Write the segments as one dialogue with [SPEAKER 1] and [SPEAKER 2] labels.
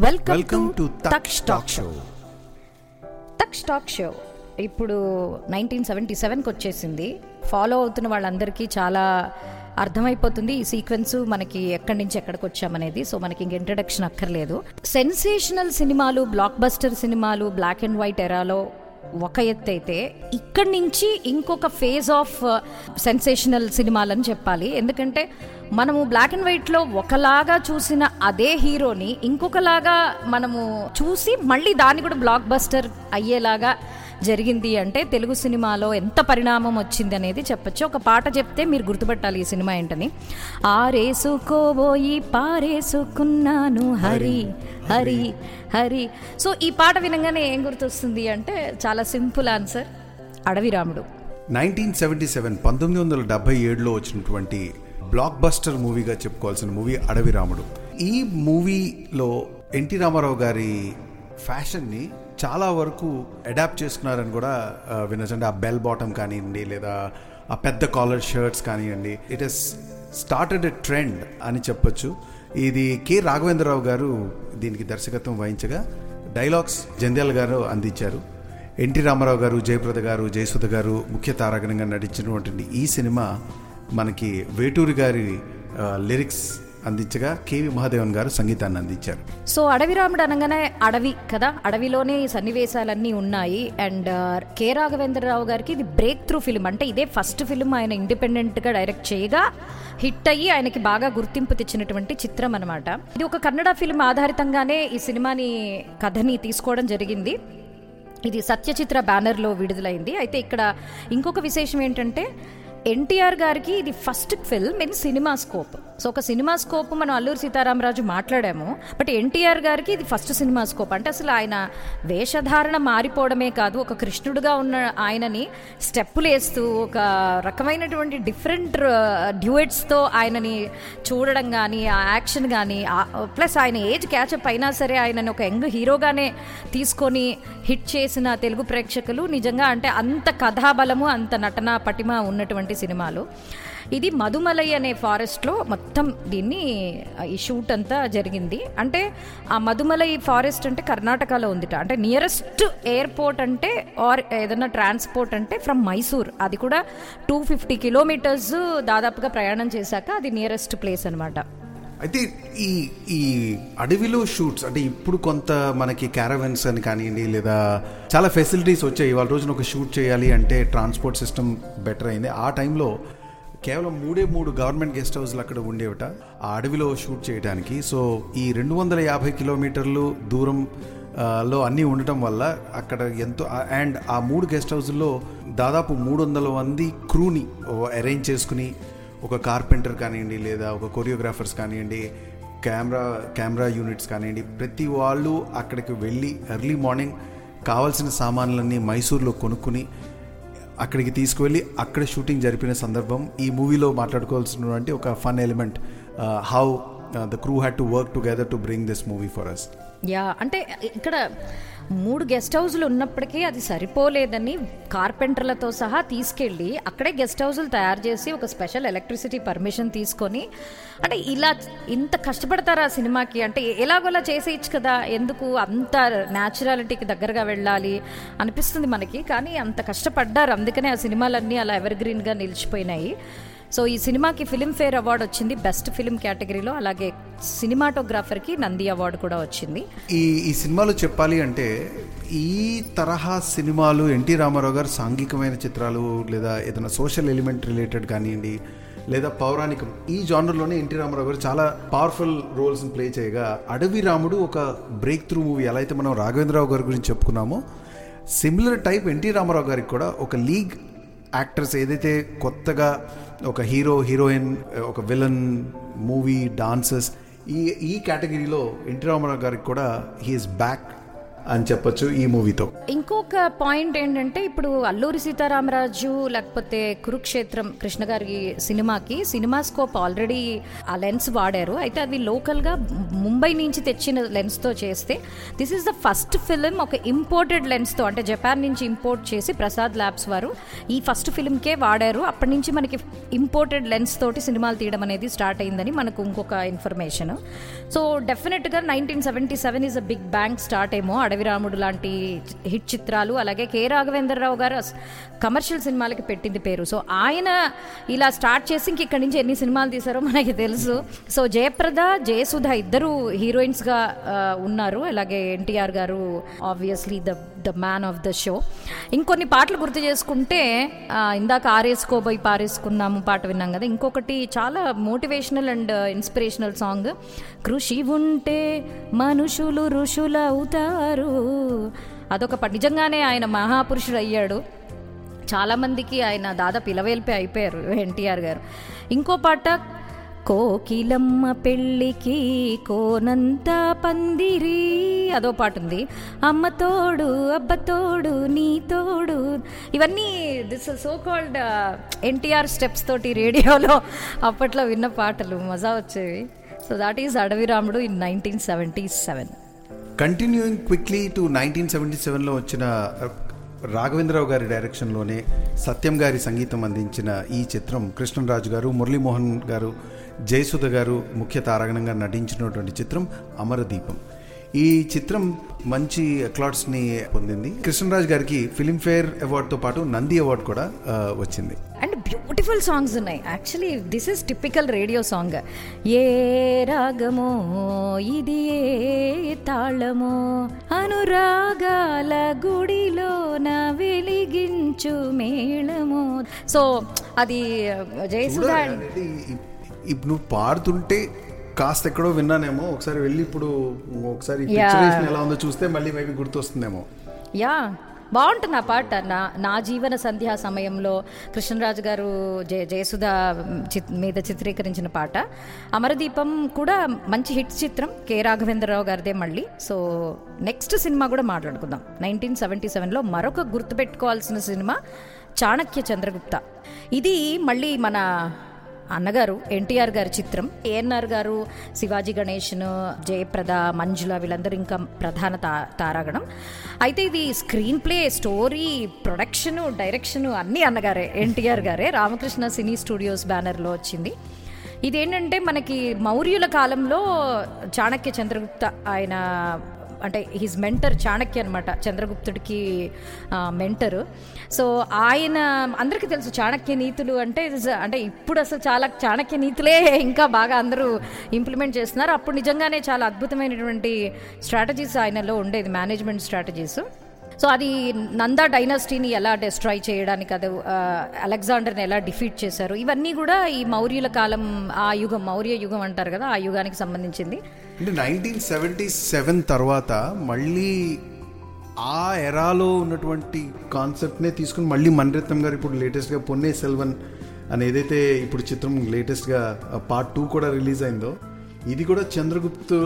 [SPEAKER 1] Welcome
[SPEAKER 2] welcome to
[SPEAKER 1] తక్
[SPEAKER 2] తక్
[SPEAKER 1] stock
[SPEAKER 2] stock
[SPEAKER 1] show
[SPEAKER 2] show
[SPEAKER 1] తక్ స్టాక్ షో ఇప్పుడు నైన్టీన్ సెవెంటీ సెవెన్కి వచ్చేసింది. ఫాలో అవుతున్న వాళ్ళందరికీ చాలా అర్థమైపోతుంది. ఈ సీక్వెన్స్ మనకి ఎక్కడి నుంచి ఎక్కడికి వచ్చామనేది. సో మనకి ఇంక ఇంట్రడక్షన్ అక్కర్లేదు. సెన్సేషనల్ సినిమాలు బ్లాక్ బస్టర్ సినిమాలు బ్లాక్ అండ్ వైట్ ఎరాలో ఒక ఎత్తు అయితే ఇక్కడి నుంచి ఇంకొక ఫేజ్ ఆఫ్ సెన్సేషనల్ సినిమాలని చెప్పాలి. ఎందుకంటే మనము బ్లాక్ అండ్ వైట్లో ఒకలాగా చూసిన అదే హీరోని ఇంకొకలాగా మనము చూసి మళ్ళీ దాన్ని కూడా బ్లాక్ బస్టర్ అయ్యేలాగా జరిగింది అంటే తెలుగు సినిమాలో ఎంత పరిణామం వచ్చింది అనేది చెప్పొచ్చు. ఒక పాట చెప్తే మీరు గుర్తుపట్టాలి ఈ సినిమా ఏంటని. ఆరేసుకోబోయి పారేసుకున్నాను హరి హరి హరి సో ఈ పాట వినగానే ఏం గుర్తొస్తుంది అంటే చాలా సింపుల్ ఆన్సర్ అడవి రాముడు.
[SPEAKER 2] నైన్టీన్ సెవెంటీ సెవెన్ పంతొమ్మిది వందల డెబ్బై ఏడులో వచ్చినటువంటి బ్లాక్ బస్టర్ మూవీగా చెప్పుకోవాల్సిన మూవీ అడవి రాముడు. ఈ మూవీలో ఎన్టీ రామారావు గారి ఫ్యాషన్ని చాలా వరకు అడాప్ట్ చేసుకున్నారని కూడా ఆ, వినొచ్చండి ఆ బెల్ బాటమ్ కానివ్వండి లేదా ఆ పెద్ద కాలర్ షర్ట్స్ కానివ్వండి. It is started a trend అని చెప్పొచ్చు. ఇది కె రాఘవేంద్రరావు గారు దీనికి దర్శకత్వం వహించగా డైలాగ్స్ జంధ్యాల గారు అందించారు. ఎన్టీ రామారావు గారు జయప్రద గారు జయసుధ గారు ముఖ్య తారాగణంగా నటించినటువంటి ఈ సినిమా మనకి వేటూరి గారి లిరిక్స్ అందించగా కేవి మహాదేవన్ గారు సంగీతాన్ని అందించారు.
[SPEAKER 1] సో అడవి రాముడు అనగానే అడవి కదా అడవిలోనే సన్నివేశాలన్నీ ఉన్నాయి. అండ్ కె రాఘవేంద్రరావు గారికి ఇది బ్రేక్ త్రూ ఫిల్మ్ అంటే ఇదే ఫస్ట్ ఫిల్మ్ ఆయన ఇండిపెండెంట్గా డైరెక్ట్ చేయగా హిట్ అయ్యి ఆయనకి బాగా గుర్తింపు తెచ్చినటువంటి చిత్రం అనమాట ఇది ఒక కన్నడ ఫిల్మ్ ఆధారితంగానే ఈ సినిమాని కథని తీసుకోవడం జరిగింది. ఇది సత్యచిత్ర బ్యానర్లో విడుదలైంది. అయితే ఇక్కడ ఇంకొక విశేషం ఏంటంటే ఎన్టీఆర్ గారికి ఇది first film in cinema scope. So ఒక సినిమా స్కోప్ మనం అల్లూరి సీతారామరాజు మాట్లాడాము. బట్ ఎన్టీఆర్ గారికి ఇది ఫస్ట్ సినిమా స్కోప్. అంటే అసలు ఆయన వేషధారణ మారిపోవడమే కాదు ఒక కృష్ణుడుగా ఉన్న ఆయనని స్టెప్పులు వేస్తూ ఒక రకమైనటువంటి డిఫరెంట్ డ్యూయట్స్తో ఆయనని చూడడం కానీ ఆ యాక్షన్ కానీ ప్లస్ ఆయన ఏజ్ క్యాచప్ అయినా సరే ఆయనని ఒక యంగ్ హీరోగానే తీసుకొని హిట్ చేసిన తెలుగు ప్రేక్షకులు నిజంగా అంటే అంత కథాబలము అంత నటన పటిమ ఉన్నటువంటి సినిమాలు. ఇది మధుమలై అనే ఫారెస్ట్లో మొత్తం మొత్తం దీన్ని ఈ షూట్ అంతా జరిగింది. అంటే ఆ మధుమలై ఫారెస్ట్ అంటే కర్ణాటకలో ఉందిట. అంటే నియరెస్ట్ ఎయిర్పోర్ట్ అంటే ఆర్ ఏదైనా ట్రాన్స్పోర్ట్ అంటే ఫ్రమ్ మైసూర్ అది కూడా టూ ఫిఫ్టీ కిలోమీటర్స్ దాదాపుగా ప్రయాణం చేశాక అది నియరెస్ట్ ప్లేస్ అనమాట
[SPEAKER 2] అయితే ఈ ఈ అడవిలో షూట్స్ అంటే ఇప్పుడు కొంత మనకి క్యారవెన్స్ అని కానివ్వండి లేదా చాలా ఫెసిలిటీస్ వచ్చాయి. ఇవాళ రోజున ఒక షూట్ చేయాలి అంటే ట్రాన్స్పోర్ట్ సిస్టమ్ బెటర్ అయింది. ఆ టైంలో కేవలం మూడే మూడు గవర్నమెంట్ గెస్ట్ హౌస్లు అక్కడ ఉండేవిట. ఆ అడవిలో షూట్ చేయడానికి సో ఈ రెండు వందల యాభై కిలోమీటర్లు దూరం లో అన్నీ ఉండటం వల్ల అక్కడ ఎంతో అండ్ ఆ మూడు గెస్ట్ హౌస్లో దాదాపు మూడు వందల మంది క్రూని అరేంజ్ చేసుకుని ఒక కార్పెంటర్ కానివ్వండి లేదా ఒక కొరియోగ్రాఫర్స్ కానివ్వండి కెమెరా కెమెరా యూనిట్స్ కానివ్వండి ప్రతి వాళ్ళు అక్కడికి వెళ్ళి ఎర్లీ మార్నింగ్ కావాల్సిన సామాన్లన్నీ మైసూర్లో కొనుక్కుని అక్కడికి తీసుకువెళ్ళి అక్కడ షూటింగ్ జరిపిన సందర్భం ఈ మూవీలో మాట్లాడుకోవాల్సినటువంటి ఒక fun element how the crew had to work together to bring this movie for us
[SPEAKER 1] yeah అంటే ఇక్కడ మూడు గెస్ట్ హౌస్లు ఉన్నప్పటికీ అది సరిపోలేదని కార్పెంటర్లతో సహా తీసుకెళ్ళి అక్కడే గెస్ట్ హౌస్లు తయారు చేసి ఒక స్పెషల్ ఎలక్ట్రిసిటీ పర్మిషన్ తీసుకొని అంటే ఇలా ఇంత కష్టపడతారా ఆ సినిమాకి? అంటే ఎలాగోలా చేసేయచ్చు కదా ఎందుకు అంత న్యాచురాలిటీకి దగ్గరగా వెళ్ళాలి అనిపిస్తుంది మనకి కానీ అంత కష్టపడ్డారు అందుకనే ఆ సినిమాలన్నీ అలా ఎవర్ గ్రీన్గా నిలిచిపోయినాయి. సో ఈ సినిమాకి ఫిలింఫేర్ అవార్డు వచ్చింది బెస్ట్ ఫిలిం కేటగిరీలో. అలాగే సినిమాటోగ్రాఫర్కి నంది అవార్డు కూడా వచ్చింది.
[SPEAKER 2] ఈ ఈ సినిమాలో చెప్పాలి అంటే ఈ తరహా సినిమాలు ఎన్టీ రామారావు గారు సాంఘికమైన చిత్రాలు లేదా ఏదైనా సోషల్ ఎలిమెంట్ రిలేటెడ్ కానివ్వండి లేదా పౌరాణికం ఈ జానర్లోనే ఎన్టీ రామారావు గారు చాలా పవర్ఫుల్ రోల్స్ని ప్లే చేయగా అడవి రాముడు ఒక బ్రేక్ త్రూ మూవీ ఎలా అయితే మనం రాఘవేంద్రరావు గారి గురించి చెప్పుకున్నామో సిమిలర్ టైప్ ఎన్టీ రామారావు గారికి కూడా ఒక లీగ్ యాక్టర్స్ ఏదైతే కొత్తగా ఒక హీరో హీరోయిన్ ఒక విలన్ మూవీ డాన్సర్స్ ఈ ఈ కేటగిరీలో ఎన్టీ రామారావు గారికి కూడా హీఈస్ బ్యాక్ అని చెప్పొచ్చు ఈ మూవీతో.
[SPEAKER 1] ఇంకొక పాయింట్ ఏంటంటే ఇప్పుడు అల్లూరి సీతారామరాజు లేకపోతే కురుక్షేత్రం కృష్ణ గారి సినిమాకి సినిమా స్కోప్ ఆల్రెడీ ఆ లెన్స్ వాడారు. అయితే అది లోకల్గా ముంబై నుంచి తెచ్చిన లెన్స్తో చేస్తే this is the first film ఒక ఇంపోర్టెడ్ లెన్స్తో అంటే జపాన్ నుంచి ఇంపోర్ట్ చేసి ప్రసాద్ ల్యాబ్స్ వారు ఈ ఫస్ట్ ఫిలింకే వాడారు. అప్పటి నుంచి మనకి ఇంపోర్టెడ్ లెన్స్ తోటి సినిమాలు తీయడం అనేది స్టార్ట్ అయిందని మనకు ఇంకొక ఇన్ఫర్మేషన్ సో డెఫినెట్గా nineteen seventy seven is a big bang start ఏమో. అడవిరాముడు లాంటి హిట్ చిత్రాలు అలాగే కె రాఘవేంద్రరావు గారు కమర్షియల్ సినిమాలకి పెట్టింది పేరు. సో ఆయన ఇలా స్టార్ట్ చేసి ఇంక ఇక్కడి నుంచి ఎన్ని సినిమాలు తీశారో మనకి తెలుసు. సో జయప్రద జయసుధ ఇద్దరు హీరోయిన్స్గా ఉన్నారు. అలాగే ఎన్టీఆర్ గారు obviously the the man of the show ఇంకొన్ని పాటలు గుర్తు చేసుకుంటే ఇందాక ఆరేసుకోబోయి పారేసుకున్నాము పాట విన్నాం కదా. ఇంకొకటి చాలా మోటివేషనల్ అండ్ ఇన్స్పిరేషనల్ సాంగ్ కృషి ఉంటే మనుషులు ఋషులు గారు. అదొక నిజంగానే ఆయన మహాపురుషుడు అయ్యాడు చాలామందికి ఆయన దాదాపు ఇలవేల్పి అయిపోయారు ఎన్టీఆర్ గారు. ఇంకో పాట కోకిలమ్మ పెళ్ళికి కోనంత పందిరి అదో పాట ఉంది. అమ్మ తోడు అబ్బ తోడు నీ తోడు. ఇవన్నీ this so called NTR steps తోటి రేడియోలో అప్పట్లో విన్న పాటలు. మజా వచ్చేవి. So that is Adaviramudu in nineteen seventy seven.
[SPEAKER 2] Continuing quickly to nineteen seventy సెవెన్లో వచ్చిన uh, రాఘవేంద్రరావు గారి డైరెక్షన్లోనే సత్యం గారి సంగీతం అందించిన ఈ చిత్రం కృష్ణరాజు గారు మురళీమోహన్ గారు జయసుధ గారు ముఖ్య తారాగణంగా నటించినటువంటి చిత్రం అమరదీపం. ఈ చిత్రం మంచి అక్లాడ్స్ని పొందింది. కృష్ణరాజు గారికి ఫిలింఫేర్ అవార్డుతో పాటు నంది అవార్డు కూడా uh, వచ్చింది.
[SPEAKER 1] బ్యూటిఫుల్ సాంగ్స్ ఉన్నాయి. Actually this is typical radio song ఏ రాగమో ఇది ఏ తాళమో అనురాగాల గుడిలోన వెలిగించు మేళమో. సో అది జయసుధా
[SPEAKER 2] అనేది ఇప్- ఇప్పుడు నువ్వు పాడుతుంటే కాస్త ఎక్కడో విన్నానేమో. ఒకసారి వెళ్ళి ఇప్పుడు ఒకసారి ఎలా ఉందో చూస్తే మళ్ళీ మేబీ గుర్తొస్తుందేమో.
[SPEAKER 1] యా బాగుంటుంది ఆ పాట నా నా జీవన సంధ్యా సమయంలో కృష్ణరాజు గారు జయ జయసుధ చిత్ మీద చిత్రీకరించిన పాట. అమరదీపం కూడా మంచి హిట్ చిత్రం. కె రాఘవేంద్రరావు గారిదే మళ్ళీ. సో నెక్స్ట్ సినిమా కూడా మాట్లాడుకుందాం. నైన్టీన్ సెవెంటీ సెవెన్లో మరొక గుర్తుపెట్టుకోవాల్సిన సినిమా చాణక్య చంద్రగుప్త. ఇది మళ్ళీ మన అన్నగారు ఎన్టీఆర్ గారి చిత్రం. ఏఎన్ఆర్ గారు శివాజీ గణేష్ను జయప్రద మంజుల వీళ్ళందరూ ఇంకా ప్రధాన తా తారాగణం. అయితే ఇది screenplay story production direction అన్నీ అన్నగారే ఎన్టీఆర్ గారే. రామకృష్ణ సినీ స్టూడియోస్ బ్యానర్లో వచ్చింది. ఇదేంటంటే మనకి మౌర్యుల కాలంలో చాణక్య చంద్రగుప్త ఆయన అంటే హిజ్ మెంటర్ చాణక్య అనమాట చంద్రగుప్తుడికి మెంటరు సో ఆయన అందరికీ తెలుసు చాణక్య నీతులు అంటే అంటే ఇప్పుడు అసలు చాలా చాణక్య నీతులే ఇంకా బాగా అందరూ ఇంప్లిమెంట్ చేస్తున్నారు. అప్పుడు నిజంగానే చాలా అద్భుతమైనటువంటి స్ట్రాటజీస్ ఆయనలో ఉండేది మేనేజ్మెంట్ స్ట్రాటజీస్ సో అది నందా డైనాసిటీని ఎలా డిస్ట్రాయ్ చేయడానికి అది అలెగ్జాండర్ని ఎలా డిఫీట్ చేశారు? ఇవన్నీ కూడా ఈ మౌర్యుల కాలం ఆ యుగం మౌర్య యుగం అంటారు కదా ఆ యుగానికి సంబంధించింది.
[SPEAKER 2] అంటే నైన్టీన్ సెవెంటీ సెవెన్ తర్వాత మళ్ళీ ఆ ఎరాలో ఉన్నటువంటి కాన్సెప్ట్నే తీసుకుని మళ్ళీ మణిరత్నం గారు ఇప్పుడు లేటెస్ట్గా పొన్నే సెల్వన్ అని ఏదైతే ఇప్పుడు చిత్రం లేటెస్ట్గా పార్ట్ టూ కూడా రిలీజ్ అయిందో ఇది కూడా చంద్రగుప్తు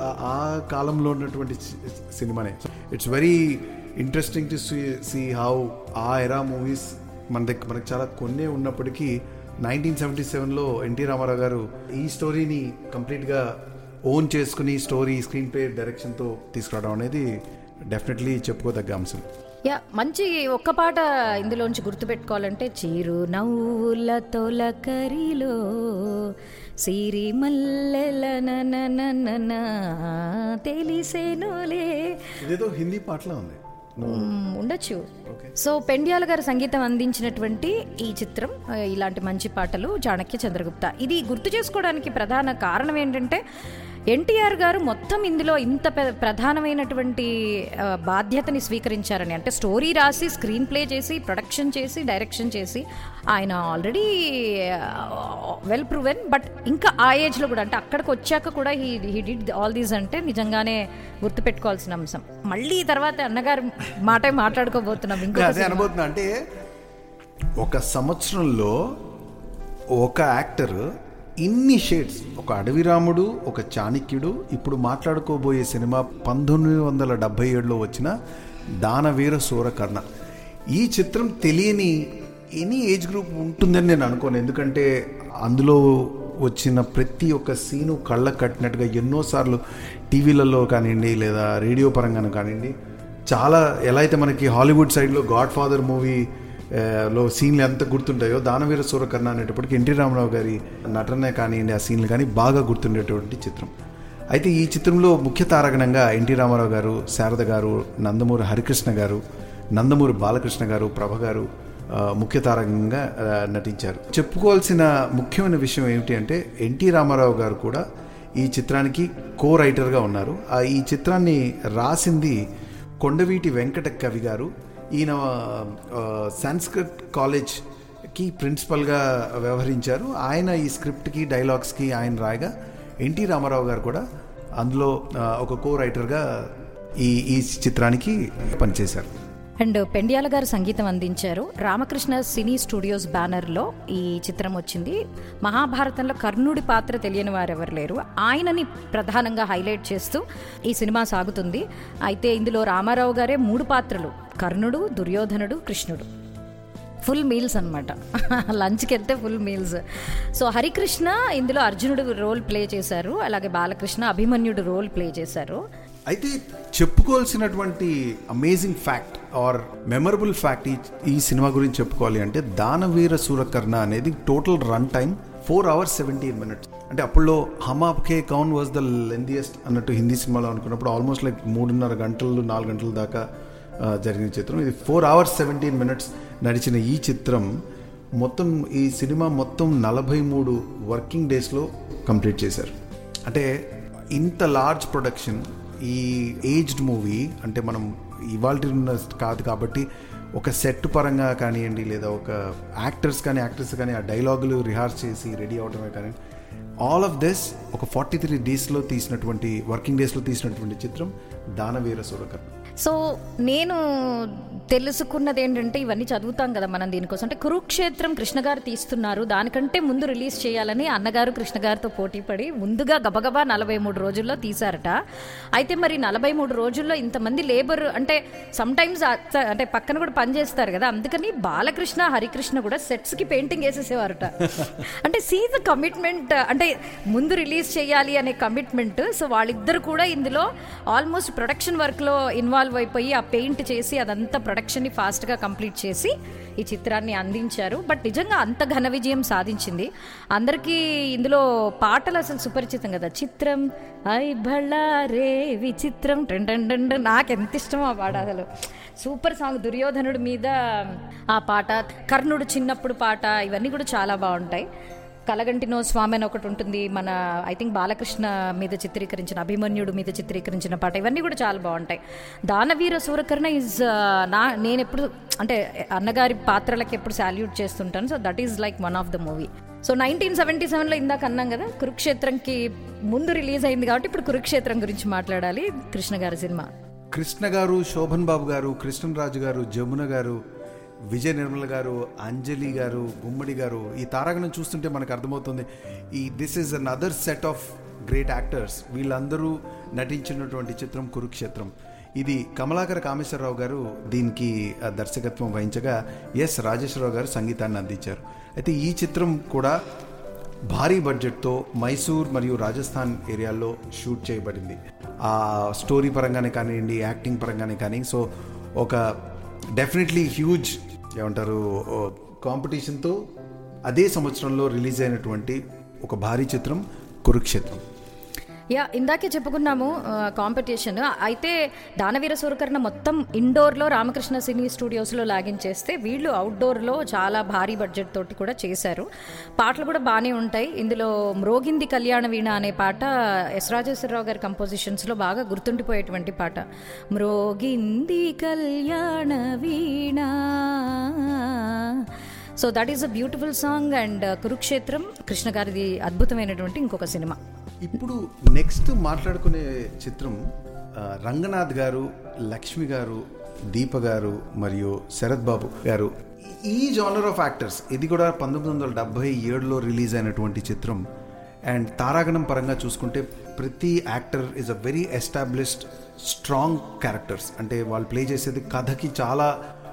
[SPEAKER 2] ఆ- కాలంలో ఉన్నటువంటి సినిమానే. It's very interesting to see how ఆ ఎరా మూవీస్ మన దగ్గర మనకు చాలా కొన్నే ఉన్నప్పటికీ నైన్టీన్ సెవెంటీ సెవెన్లో ఎన్టీ రామారావు గారు ఈ స్టోరీని కంప్లీట్గా ఓన్ చేసుకుని స్టోరీ స్క్రీన్ ప్లే డైరెక్షన్తో తీసుకురావడం అనేది డెఫినెట్లీ చెప్పుకోదగ్గ అంశం.
[SPEAKER 1] యా మంచి ఒక్క పాట ఇందులోంచి గుర్తుపెట్టుకోవాలంటే చిరు నవ్వుల తొలకరిలో సిరి మల్లెల తెలిసేనోలే.
[SPEAKER 2] ఇదేదో హిందీ పాటలా ఉంది.
[SPEAKER 1] ఉండొచ్చు. సో పెండ్యాల గారు సంగీతం అందించినటువంటి ఈ చిత్రం ఇలాంటి మంచి పాటలు చాణక్య చంద్రగుప్త. ఇది గుర్తు చేసుకోవడానికి ప్రధాన కారణం ఏంటంటే ఎన్టీఆర్ గారు మొత్తం ఇందులో ఇంత ప్రధానమైనటువంటి బాధ్యతని స్వీకరించారని. అంటే స్టోరీ రాసి స్క్రీన్ ప్లే చేసి ప్రొడక్షన్ చేసి డైరెక్షన్ చేసి ఆయన ఆల్రెడీ వెల్ ప్రూవెన్. బట్ ఇంకా ఆ ఏజ్లో కూడా అంటే అక్కడికి వచ్చాక కూడా he he did all these అంటే నిజంగానే గుర్తుపెట్టుకోవాల్సిన అంశం. మళ్ళీ తర్వాత అన్నగారు మాటే మాట్లాడుకోబోతున్నాం ఇంకో
[SPEAKER 2] అదే అనబోతున్నా అంటే ఒక సంవత్సరంలో ఒక యాక్టర్ ఇన్ని షేడ్స్. ఒక అడవి రాముడు ఒక చాణక్యుడు ఇప్పుడు మాట్లాడుకోబోయే సినిమా పంతొమ్మిది వందల డెబ్బై ఏడులో వచ్చిన దానవీర సూరకర్ణ. ఈ చిత్రం తెలియని ఎనీ ఏజ్ గ్రూప్ ఉంటుందని నేను అనుకోను. ఎందుకంటే అందులో వచ్చిన ప్రతి ఒక్క సీను కళ్ళ కట్టినట్టుగా ఎన్నోసార్లు టీవీలలో కానివ్వండి లేదా రేడియో పరంగాను కానివ్వండి చాలా ఎలా అయితే మనకి హాలీవుడ్ సైడ్లో గాడ్ ఫాదర్ మూవీ లో సీన్లు ఎంత గుర్తుంటాయో దానవీర సూరకర్ణ అనేటప్పటికి ఎన్టీ రామారావు గారి నటనే కానివ్వండి ఆ సీన్లు కానీ బాగా గుర్తుండేటువంటి చిత్రం. అయితే ఈ చిత్రంలో ముఖ్య తారగణంగా ఎన్టీ రామారావు గారు శారద గారు నందమూరి హరికృష్ణ గారు నందమూరి బాలకృష్ణ గారు ప్రభ గారు ముఖ్య తారకంగా నటించారు. చెప్పుకోవాల్సిన ముఖ్యమైన విషయం ఏమిటి అంటే ఎన్టీ రామారావు గారు కూడా ఈ చిత్రానికి కో రైటర్గా ఉన్నారు. ఆ ఈ చిత్రాన్ని రాసింది కొండవీటి వెంకట కవి గారు. ఈయన సంస్కృత్ కాలేజ్కి ప్రిన్సిపల్గా వ్యవహరించారు. ఆయన ఈ స్క్రిప్ట్కి డైలాగ్స్కి ఆయన రాయగా ఎన్టీ రామారావు గారు కూడా అందులో ఒక కో రైటర్గా ఈ ఈ చిత్రానికి పనిచేశారు.
[SPEAKER 1] అండ్ పెండియాల గారు సంగీతం అందించారు. రామకృష్ణ సినీ స్టూడియోస్ బ్యానర్లో ఈ చిత్రం వచ్చింది. మహాభారతంలో కర్ణుడి పాత్ర తెలియని వారెవరు లేరు. ఆయనని ప్రధానంగా హైలైట్ చేస్తూ ఈ సినిమా సాగుతుంది. అయితే ఇందులో రామారావు గారే మూడు పాత్రలు కర్ణుడు దుర్యోధనుడు కృష్ణుడు. ఫుల్ మీల్స్ అనమాట లంచ్కి వెళ్తే ఫుల్ మీల్స్. సో హరికృష్ణ ఇందులో అర్జునుడు రోల్ ప్లే చేశారు. అలాగే బాలకృష్ణ అభిమన్యుడు రోల్ ప్లే చేశారు.
[SPEAKER 2] అయితే చెప్పుకోవాల్సినటువంటి amazing fact or memorable fact ఈ ఈ సినిమా గురించి చెప్పుకోవాలి అంటే దానవీర సూరకర్ణ అనేది total run time four hours seventeen minutes అంటే అప్పుడులో హమ్ ఆప్కే కౌన్ వాజ్ ద లెందియస్ట్ అన్నట్టు హిందీ సినిమాలో అనుకున్నప్పుడు ఆల్మోస్ట్ లైక్ మూడున్నర గంటలు నాలుగు గంటల దాకా జరిగిన చిత్రం. ఇది ఫోర్ అవర్స్ సెవెంటీన్ మినిట్స్ నడిచిన ఈ చిత్రం మొత్తం ఈ సినిమా మొత్తం నలభై మూడు వర్కింగ్ డేస్లో కంప్లీట్ చేశారు. అంటే ఇంత లార్జ్ ప్రొడక్షన్ ఈ ఏజ్డ్ మూవీ అంటే మనం ఇవాళ కాదు కాబట్టి ఒక సెట్ పరంగా కానివ్వండి లేదా ఒక యాక్టర్స్ కానీ యాక్టర్స్ కానీ ఆ డైలాగులు రిహార్స్ చేసి రెడీ అవడమే కానీ ఆల్ ఆఫ్ దిస్ ఒక ఫార్టీ త్రీ డేస్లో తీసినటువంటి వర్కింగ్ డేస్లో తీసినటువంటి చిత్రం దానవీర సూరకర్ణ.
[SPEAKER 1] సో నేను తెలుసుకున్నది ఏంటంటే ఇవన్నీ చదువుతాం కదా మనం దీనికోసం. అంటే కురుక్షేత్రం కృష్ణ గారు తీస్తున్నారు. దానికంటే ముందు రిలీజ్ చేయాలని అన్నగారు కృష్ణ గారితో పోటీ పడి ముందుగా గబగబా నలభై మూడు రోజుల్లో తీశారట. అయితే మరి నలభై మూడు రోజుల్లో ఇంతమంది లేబర్ అంటే సమ్ టైమ్స్ అంటే పక్కన కూడా పని చేస్తారు కదా. అందుకని బాలకృష్ణ హరికృష్ణ కూడా సెట్స్కి పెయింటింగ్ వేసేసేవారట. అంటే సీ ద కమిట్మెంట్ అంటే ముందు రిలీజ్ చేయాలి అనే కమిట్మెంట్ సో వాళ్ళిద్దరు కూడా ఇందులో ఆల్మోస్ట్ ప్రొడక్షన్ వర్క్లో ఇన్వాల్వ్ అయిపోయి ఆ పెయింట్ చేసి అదంతా ప్రొడక్షన్ని ఫాస్ట్గా కంప్లీట్ చేసి ఈ చిత్రాన్ని అందించారు. బట్ నిజంగా అంత ఘన విజయం సాధించింది. అందరికీ ఇందులో పాటలు అసలు సుపరిచితం కదా. చిత్రం ఐ రే విచిత్రం టెన్ నాకు ఎంత ఇష్టం ఆ పాట అసలు. సూపర్ సాంగ్ దుర్యోధనుడి మీద ఆ పాట కర్ణుడు చిన్నప్పుడు పాట ఇవన్నీ కూడా చాలా బాగుంటాయి. కలగంటినో స్వామి అని ఒకటి ఉంటుంది. మన ఐ థింక్ బాలకృష్ణ మీద చిత్రీకరించిన అభిమన్యుడు మీద చిత్రీకరించిన పాట. ఇవన్నీ కూడా చాలా బాగుంటాయి. దానవీర సూరకర్ణ ఈజ్ uh, నా నేను ఎప్పుడు అంటే అన్నగారి పాత్రలకు ఎప్పుడు సాల్యూట్ చేస్తుంటాను. So that is like one of the movie so nineteen seventy సెవెన్లో ఇందాక అన్నాం కదా కురుక్షేత్రంకి ముందు రిలీజ్ అయింది కాబట్టి ఇప్పుడు కురుక్షేత్రం గురించి మాట్లాడాలి. కృష్ణ గారి సినిమా.
[SPEAKER 2] కృష్ణ గారు శోభన్ బాబు గారు కృష్ణరాజు గారు జమున గారు విజయ నిర్మల గారు అంజలి గారు గుమ్మడి గారు ఈ తారాగణం చూస్తుంటే మనకు అర్థమవుతుంది ఈ this is another set of great actors వీళ్ళందరూ నటించినటువంటి చిత్రం కురుక్షేత్రం. ఇది కమలాకర కామేశ్వరరావు గారు దీనికి దర్శకత్వం వహించగా ఎస్ రాజేశ్వరరావు గారు సంగీతాన్ని అందించారు. అయితే ఈ చిత్రం కూడా భారీ బడ్జెట్తో మైసూర్ మరియు రాజస్థాన్ ఏరియాల్లో షూట్ చేయబడింది. ఆ స్టోరీ పరంగానే కానివ్వండి యాక్టింగ్ పరంగానే కానీ సో ఒక డెఫినెట్లీ హ్యూజ్ ఏమంటారు కాంపిటీషన్తో అదే సంవత్సరంలో రిలీజ్ అయినటువంటి ఒక భారీ చిత్రం కురుక్షేత్రం.
[SPEAKER 1] యా ఇందాకే చెప్పుకున్నాము కాంపిటీషన్ అయితే దానవీర సూరకర్ణ మొత్తం ఇండోర్లో రామకృష్ణ సినీ స్టూడియోస్లో లాగిన్ చేస్తే వీళ్ళు అవుట్డోర్లో చాలా భారీ బడ్జెట్ తోటి కూడా చేశారు. పాటలు కూడా బాగానే ఉంటాయి. ఇందులో మ్రోగింది కళ్యాణ వీణ అనే పాట ఎస్ రాజేశ్వరరావు గారి కంపోజిషన్స్లో బాగా గుర్తుండిపోయేటువంటి పాట. మ్రోగింది కళ్యాణ వీణ so that is a beautiful song and Kurukshetram Krishna గారిది అద్భుతమైనటువంటి ఇంకొక సినిమా.
[SPEAKER 2] ఇప్పుడు నెక్స్ట్ మాట్లాడుకునే చిత్రం రంగనాథ్ గారు లక్ష్మి గారు దీప గారు మరియు శరత్ బాబు గారు. ఈ జానర్ ఆఫ్ యాక్టర్స్ ఇది కూడా పంతొమ్మిది వందల డెబ్బై ఏడులో రిలీజ్ అయినటువంటి చిత్రం. అండ్ తారాగణం పరంగా చూసుకుంటే ప్రతి actor is a very established strong characters అంటే వాళ్ళు ప్లే చేసేది కథకి చాలా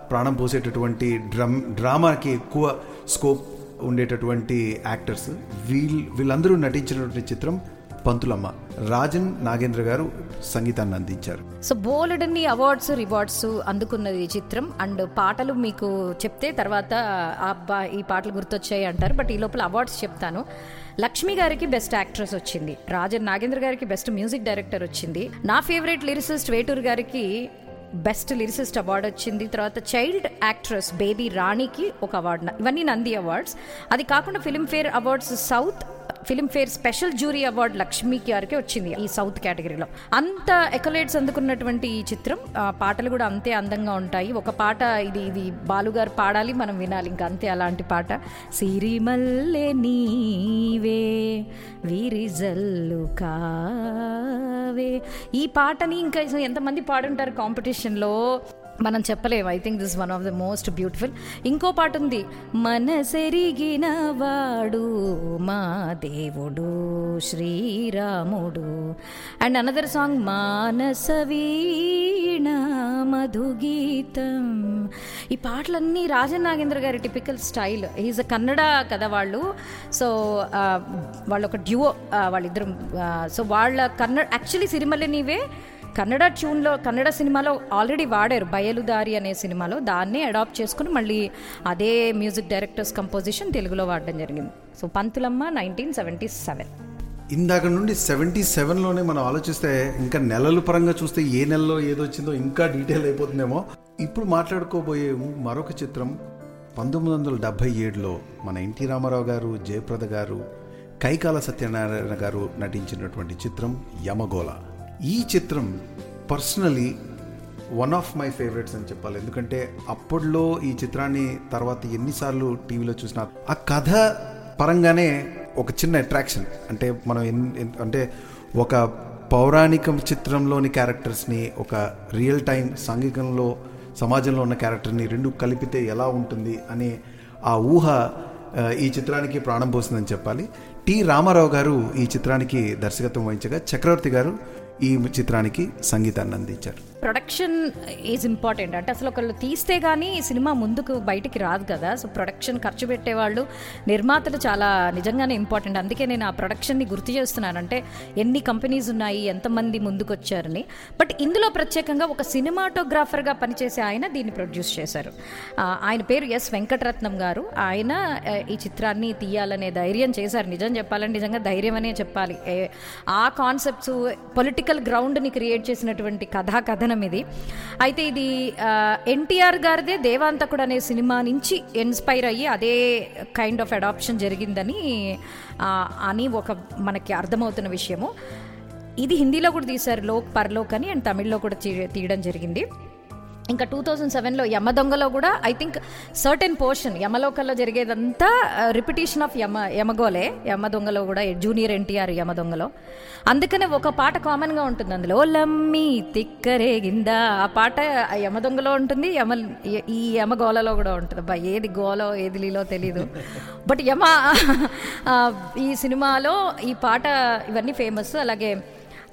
[SPEAKER 2] ప్రాణం పోసేటటువంటి డ్రమ్ డ్రామాకి ఎక్కువ స్కోప్ ఉండేటటువంటి యాక్టర్స్ వీళ్ళు వీళ్ళందరూ నటించినటువంటి చిత్రం పంతులమ్మ. రాజన్ నాగేంద్ర గారు సంగీతాన్ని అందించారు.
[SPEAKER 1] సో బోలెడన్ని అవార్డ్స్ రివార్డ్స్ అందుకున్నది ఈ చిత్రం. అండ్ పాటలు మీకు చెప్తే తర్వాత అబ్బా ఈ పాటలు గుర్తొచ్చాయి అంటారు. బట్ ఈ లోపల అవార్డ్స్ చెప్తాను. లక్ష్మి గారికి బెస్ట్ యాక్ట్రెస్ వచ్చింది. రాజన్ నాగేంద్ర గారికి బెస్ట్ మ్యూజిక్ డైరెక్టర్ వచ్చింది. నా ఫేవరెట్ లిరిసిస్ట్ వేటూరు గారికి బెస్ట్ లిరిసిస్ట్ అవార్డు వచ్చింది. తర్వాత చైల్డ్ యాక్ట్రెస్ బేబీ రాణికి ఒక అవార్డు ఇవన్నీ నంది అవార్డ్స్. అది కాకుండా Filmfare awards south Filmfare special jury award Lakshmi గారికి వచ్చింది ఈ సౌత్ కేటగిరీలో. అంత ఎకలేట్స్ అందుకున్నటువంటి ఈ చిత్రం పాటలు కూడా అంతే అందంగా ఉంటాయి. ఒక పాట ఇది ఇది బాలుగారు పాడాలి మనం వినాలి. ఇంకా అంతే అలాంటి పాట. సిరిమల్లె నీవే విరిజల్లు కావే. ఈ పాటని ఇంకా ఎంతమంది పాడుంటారు కాంపిటీషన్లో మనం చెప్పలేము. I think this one of the most beautiful ఇంకో పాట ఉంది. మనసెరిగిన వాడు మా దేవుడు శ్రీరాముడు. అండ్ అనదర్ సాంగ్ మానస వీణ మధుగీతం. ఈ పాటలన్నీ రాజన్ నాగేంద్ర గారి typical style is a Kannada కదా వాళ్ళు. సో వాళ్ళు ఒక డ్యూఓ వాళ్ళిద్దరు సో వాళ్ళ కన్నడ యాక్చువల్లీ సిరిమల్లి నీవే కన్నడ ట్యూన్లో కన్నడ సినిమాలో ఆల్రెడీ వాడారు. బయలుదారి అనే సినిమాలో దాన్నే అడాప్ట్ చేసుకుని మళ్ళీ అదే మ్యూజిక్ డైరెక్టర్స్ కంపోజిషన్ తెలుగులో వాడడం జరిగింది. So Panthulamma nineteen seventy seven
[SPEAKER 2] ఇందాక నుండి సెవెంటీ సెవెన్లోనే మనం ఆలోచిస్తే ఇంకా నెలల పరంగా చూస్తే ఏ నెలలో ఏదొచ్చిందో ఇంకా డీటెయిల్ అయిపోతుందేమో. ఇప్పుడు మాట్లాడుకోబోయే మరొక చిత్రం పంతొమ్మిది వందల డెబ్భై ఏడులో మన ఎన్టీ రామారావు గారు జయప్రద గారు కైకాల సత్యనారాయణ గారు నటించినటువంటి చిత్రం యమగోళ. ఈ చిత్రం personally one of my favourites అని చెప్పాలి. ఎందుకంటే అప్పట్లో ఈ చిత్రాన్ని తర్వాత ఎన్నిసార్లు టీవీలో చూసినా ఆ కథ పరంగానే ఒక చిన్న అట్రాక్షన్ అంటే మనం ఎన్- ఎన్- అంటే ఒక పౌరాణిక చిత్రంలోని క్యారెక్టర్స్ని ఒక రియల్ టైం సాంఘికంలో సమాజంలో ఉన్న క్యారెక్టర్ని రెండు కలిపితే ఎలా ఉంటుంది అనే ఆ ఊహ ఈ చిత్రానికి ప్రాణం పోసిందని చెప్పాలి. టి రామారావు గారు ఈ చిత్రానికి దర్శకత్వం వహించగా చక్రవర్తి గారు ఈ చిత్రానికి సంగీతాన్ని అందించారు.
[SPEAKER 1] ప్రొడక్షన్ ఈజ్ ఇంపార్టెంట్ అంటే అసలు ఒకళ్ళు తీస్తే కానీ ఈ సినిమా ముందుకు బయటికి రాదు కదా. సో ప్రొడక్షన్ ఖర్చు పెట్టేవాళ్ళు నిర్మాతలు చాలా నిజంగానే ఇంపార్టెంట్ అందుకే నేను ఆ ప్రొడక్షన్ని గుర్తు చేస్తున్నాను. అంటే ఎన్ని కంపెనీస్ ఉన్నాయి ఎంతమంది ముందుకు వచ్చారని బట్ ఇందులో ప్రత్యేకంగా ఒక సినిమాటోగ్రాఫర్గా పనిచేసే ఆయన దీన్ని ప్రొడ్యూస్ చేశారు. ఆయన పేరు ఎస్ వెంకటరత్నం గారు. ఆయన ఈ చిత్రాన్ని తీయాలనే ధైర్యం చేశారు. నిజం చెప్పాలని నిజంగా ధైర్యం అనే చెప్పాలి ఆ కాన్సెప్ట్స్ పొలిటికల్ గ్రౌండ్ని క్రియేట్ చేసినటువంటి కథా కథ కథనం ఇది. అయితే ఇది ఎన్టీఆర్ గారిదే దేవాంతకుడు అనే సినిమా నుంచి ఇన్స్పైర్ అయ్యి అదే కైండ్ ఆఫ్ అడాప్షన్ జరిగిందని అని ఒక మనకి అర్థమవుతున్న విషయము. ఇది హిందీలో కూడా తీశారు లోక్ పర్లోక్ అని అండ్ తమిళ్ళో కూడా తీ- తీయడం జరిగింది. ఇంకా టూ థౌజండ్ సెవెన్లో యమ దొంగలో కూడా ఐ థింక్ సర్టెన్ పోర్షన్ యమలోకల్లో జరిగేదంతా uh, రిపిటేషన్ ఆఫ్ యమ యమగోలే యమ దొంగలో కూడా జూనియర్ ఎన్టీఆర్ యమ దొంగలో. అందుకనే ఒక పాట కామన్గా ఉంటుంది అందులో లమ్మి తిక్కరేగిందా ఆ పాట యమ దొంగలో ఉంటుంది యమ ఈ యమగోలలో కూడా ఉంటుంది. అబ్బా ఏది గోలో ఏది లీలో తెలీదు. బట్ యమ ఈ సినిమాలో ఈ పాట ఇవన్నీ ఫేమస్ అలాగే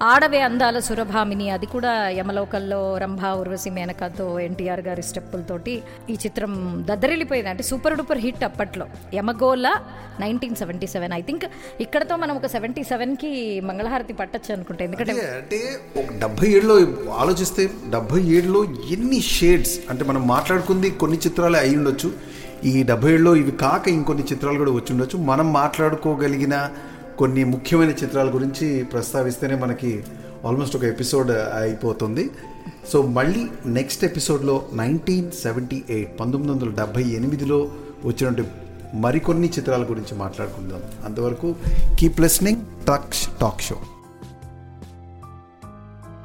[SPEAKER 1] ఆడవే అందాల సురభామిని. అది కూడా యమలోకల్లో రంభా ఉర్వశి మేనకతో ఎన్టీఆర్ గారి స్టెప్పులతోటి ఈ చిత్రం దద్దరిల్లిపోయింది. అంటే సూపర్ డూపర్ హిట్ అప్పట్లో. Yamagola nineteen seventy seven. I think ఇక్కడతో మనం ఒక సెవెంటీ సెవెన్కి మంగళహారతి పట్టచ్చు అనుకుంటే. ఎందుకంటే
[SPEAKER 2] అంటే అంటే ఒక డెబ్బై ఏడులో ఆలోచిస్తే డెబ్బై ఏడులో ఎన్ని షేడ్స్ అంటే మనం మాట్లాడుకుంది కొన్ని చిత్రాలే అయి ఉండొచ్చు. ఈ డెబ్బై ఏడులో ఇవి కాక ఇంకొన్ని చిత్రాలు కూడా వచ్చి ఉండొచ్చు. మనం మాట్లాడుకోగలిగిన కొన్ని ముఖ్యమైన చిత్రాల గురించి ప్రస్తావిస్తేనే మనకి ఆల్మోస్ట్ ఒక ఎపిసోడ్ అయిపోతుంది. సో మళ్ళీ నెక్స్ట్ ఎపిసోడ్లో నైన్టీన్ సెవెంటీ ఎయిట్ పంతొమ్మిది వందల డెబ్బై ఎనిమిదిలో వచ్చినటువంటి మరికొన్ని చిత్రాల గురించి మాట్లాడుకుందాం. అంతవరకు keep listening talk talk show.